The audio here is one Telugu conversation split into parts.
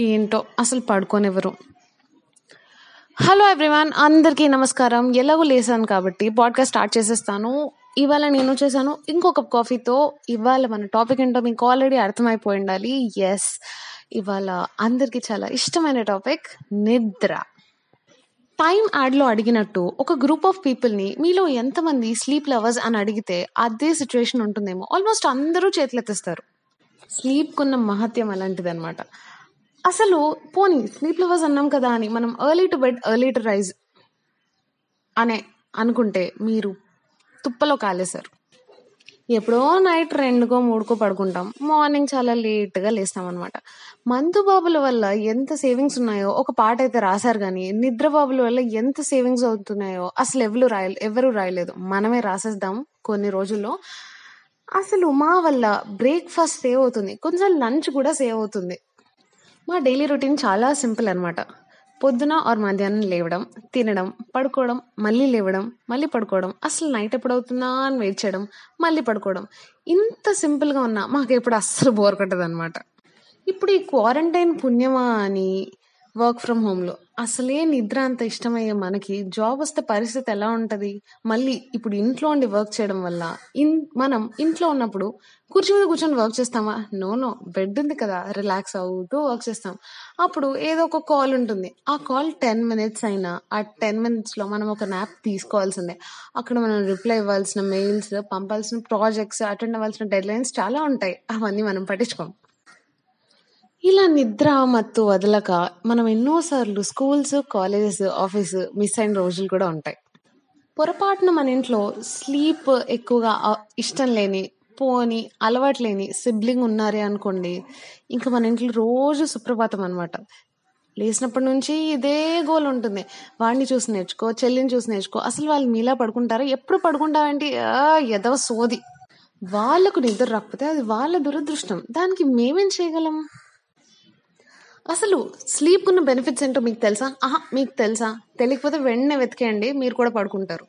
ఏంటో అసలు పడుకోనివ్వరు. హలో ఎవ్రీవాన్ అందరికీ నమస్కారం. ఎలాగో లేసాను కాబట్టి పాడ్కాస్ట్ స్టార్ట్ చేసేస్తాను. ఇవాళ నేను చేశాను ఇంకొక కాఫీతో ఇవాళ మన టాపిక్ ఏంటో మీకు ఆల్రెడీ అర్థమైపోయి ఉండాలి ఎస్ ఇవాళ అందరికీ చాలా ఇష్టమైన టాపిక్ నిద్ర. టైం యాడ్లో అడిగినట్టు ఒక గ్రూప్ ఆఫ్ పీపుల్ని మీలో ఎంతమంది స్లీప్ లవర్స్ అని అడిగితే అదే సిచ్యువేషన్ ఉంటుందేమో. ఆల్మోస్ట్ అందరూ చేతులెత్తిస్తారు. స్లీప్కున్న మహత్యం అలాంటిది అనమాట అసలు పోనీ స్లీప్ లవర్స్ అన్నాం కదా అని మనం early to bed early to rise అనే అనుకుంటే మీరు తుప్పలో కాలేశారు. ఎప్పుడో నైట్ రెండుకో మూడుకో పడుకుంటాం. మార్నింగ్ చాలా లేట్గా లేస్తాం అనమాట మందు బాబుల వల్ల ఎంత సేవింగ్స్ ఉన్నాయో ఒక పాట అయితే రాశారు కానీ నిద్ర బాబుల వల్ల ఎంత సేవింగ్స్ అవుతున్నాయో అసలు ఎవరు రాయ ఎవరు రాయలేదు. మనమే రాసేద్దాం కొన్ని రోజుల్లో. అసలు మా వల్ల బ్రేక్ఫాస్ట్ సేవ్ అవుతుంది. కొంచెం లంచ్ కూడా సేవ్ అవుతుంది. మా డైలీ రొటీన్ చాలా సింపుల్ అనమాట పొద్దున ఆర్ మధ్యాహ్నం లేవడం తినడం పడుకోవడం మళ్ళీ లేవడం మళ్ళీ పడుకోవడం. అసలు నైట్ ఎప్పుడు అవుతుందా అని వెయిట్ చేయడం మళ్ళీ పడుకోవడం. ఇంత సింపుల్గా ఉన్నా మాకు ఎప్పుడు అస్సలు బోర్ కొట్టదు అనమాట ఇప్పుడు ఈ క్వారంటైన్ పుణ్యమా అని వర్క్ ఫ్రమ్ హోమ్లో అసలే నిద్ర అంత ఇష్టమయ్యే మనకి జాబ్ వస్తే పరిస్థితి ఎలా ఉంటుంది? మళ్ళీ ఇప్పుడు ఇంట్లో ఉండి వర్క్ చేయడం వల్ల ఇన్ మనం ఇంట్లో ఉన్నప్పుడు కుర్చీ మీద కూర్చొని వర్క్ చేస్తామా? No no. బెడ్ ఉంది కదా రిలాక్స్ అవుతూ వర్క్ చేస్తాం. అప్పుడు ఏదో ఒక కాల్ ఉంటుంది. ఆ కాల్ టెన్ మినిట్స్ అయినా ఆ టెన్ మినిట్స్లో మనం ఒక నాప్ తీసుకోవాల్సిందే. అక్కడ మనం రిప్లై ఇవ్వాల్సిన మెయిల్స్ పంపాల్సిన ప్రాజెక్ట్స్ అటెండ్ అవ్వాల్సిన డెడ్లైన్స్ చాలా ఉంటాయి. అవన్నీ మనం పట్టించుకోం. ఇలా నిద్ర మత్తు వదలక మనం ఎన్నోసార్లు స్కూల్స్ కాలేజెస్ ఆఫీస్ మిస్ అయిన రోజులు కూడా ఉంటాయి. పొరపాటున మన ఇంట్లో స్లీప్ ఎక్కువగా ఇష్టం లేని పోని అలవాటు లేని సిబ్లింగ్ ఉన్నారే అనుకోండి ఇంకా మన ఇంట్లో రోజు సుప్రభాతం అనమాట లేచినప్పటి నుంచి ఇదే గోల్ ఉంటుంది. వాడిని చూసి నేర్చుకో చెల్లిని చూసి నేర్చుకో అసలు వాళ్ళు మీలా పడుకుంటారా? ఎప్పుడు పడుకుంటావేంటి ఆ, ఎదవ సోది. వాళ్ళకు నిద్ర రాకపోతే అది వాళ్ళ దురదృష్టం. దానికి మేమేం చేయగలం? అసలు స్లీప్ ఉన్న బెనిఫిట్స్ ఏంటో మీకు తెలుసా? ఆహా మీకు తెలుసా? తెలియకపోతే వెంటనే వెతికేయండి మీరు కూడా పడుకుంటారు.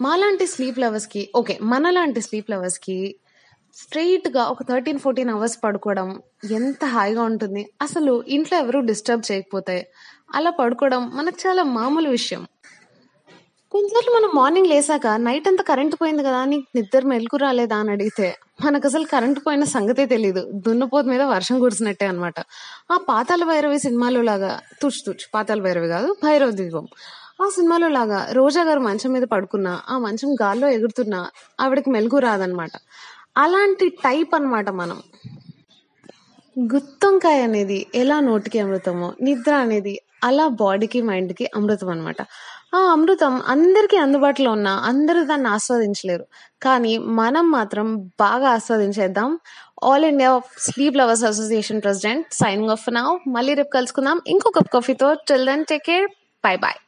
మాలాంటి స్లీప్ లవర్స్కి ఓకే మనలాంటి స్లీప్ లవర్స్కి స్ట్రైట్గా ఒక థర్టీన్ ఫోర్టీన్ అవర్స్ పడుకోవడం ఎంత హాయిగా ఉంటుంది? అసలు ఇంట్లో ఎవరు డిస్టర్బ్ చేయకపోతే అలా పడుకోవడం మనకు చాలా మామూలు విషయం. కొంతసార్లు మనం మార్నింగ్ లేసాక నైట్ అంతా కరెంట్ పోయింది కదా నీకు నిద్ర మెలకు రాలేదా అని అడిగితే మనకు అసలు కరెంట్ పోయిన సంగతే తెలియదు దున్నపోతు మీద వర్షం కురిసినట్టే అనమాట ఆ పాతాల భైరవి సినిమాలో లాగా తుచ్ తుచ్చు పాతాల భైరవి కాదు భైరవ దీపం ఆ సినిమాలో లాగా రోజా గారు మంచం మీద పడుకున్నా ఆ మంచం గాల్లో ఎగురుతున్నా ఆవిడకి మెలకు రాదనమాట అలాంటి టైప్ అన్నమాట మనం. గుత్తంకాయ అనేది ఎలా నోటికి అమృతమో నిద్ర అనేది అలా బాడీకి మైండ్కి అమృతం అనమాట ఆ అమృతం అందరికీ అందుబాటులో ఉన్న అందరూ దాన్ని ఆస్వాదించలేరు. కానీ మనం మాత్రం బాగా ఆస్వాదించేద్దాం. All India sleep lovers association president signing off now మళ్ళీ రేపు కలుసుకుందాం. ఇంకో cup కాఫీతో children then take care bye bye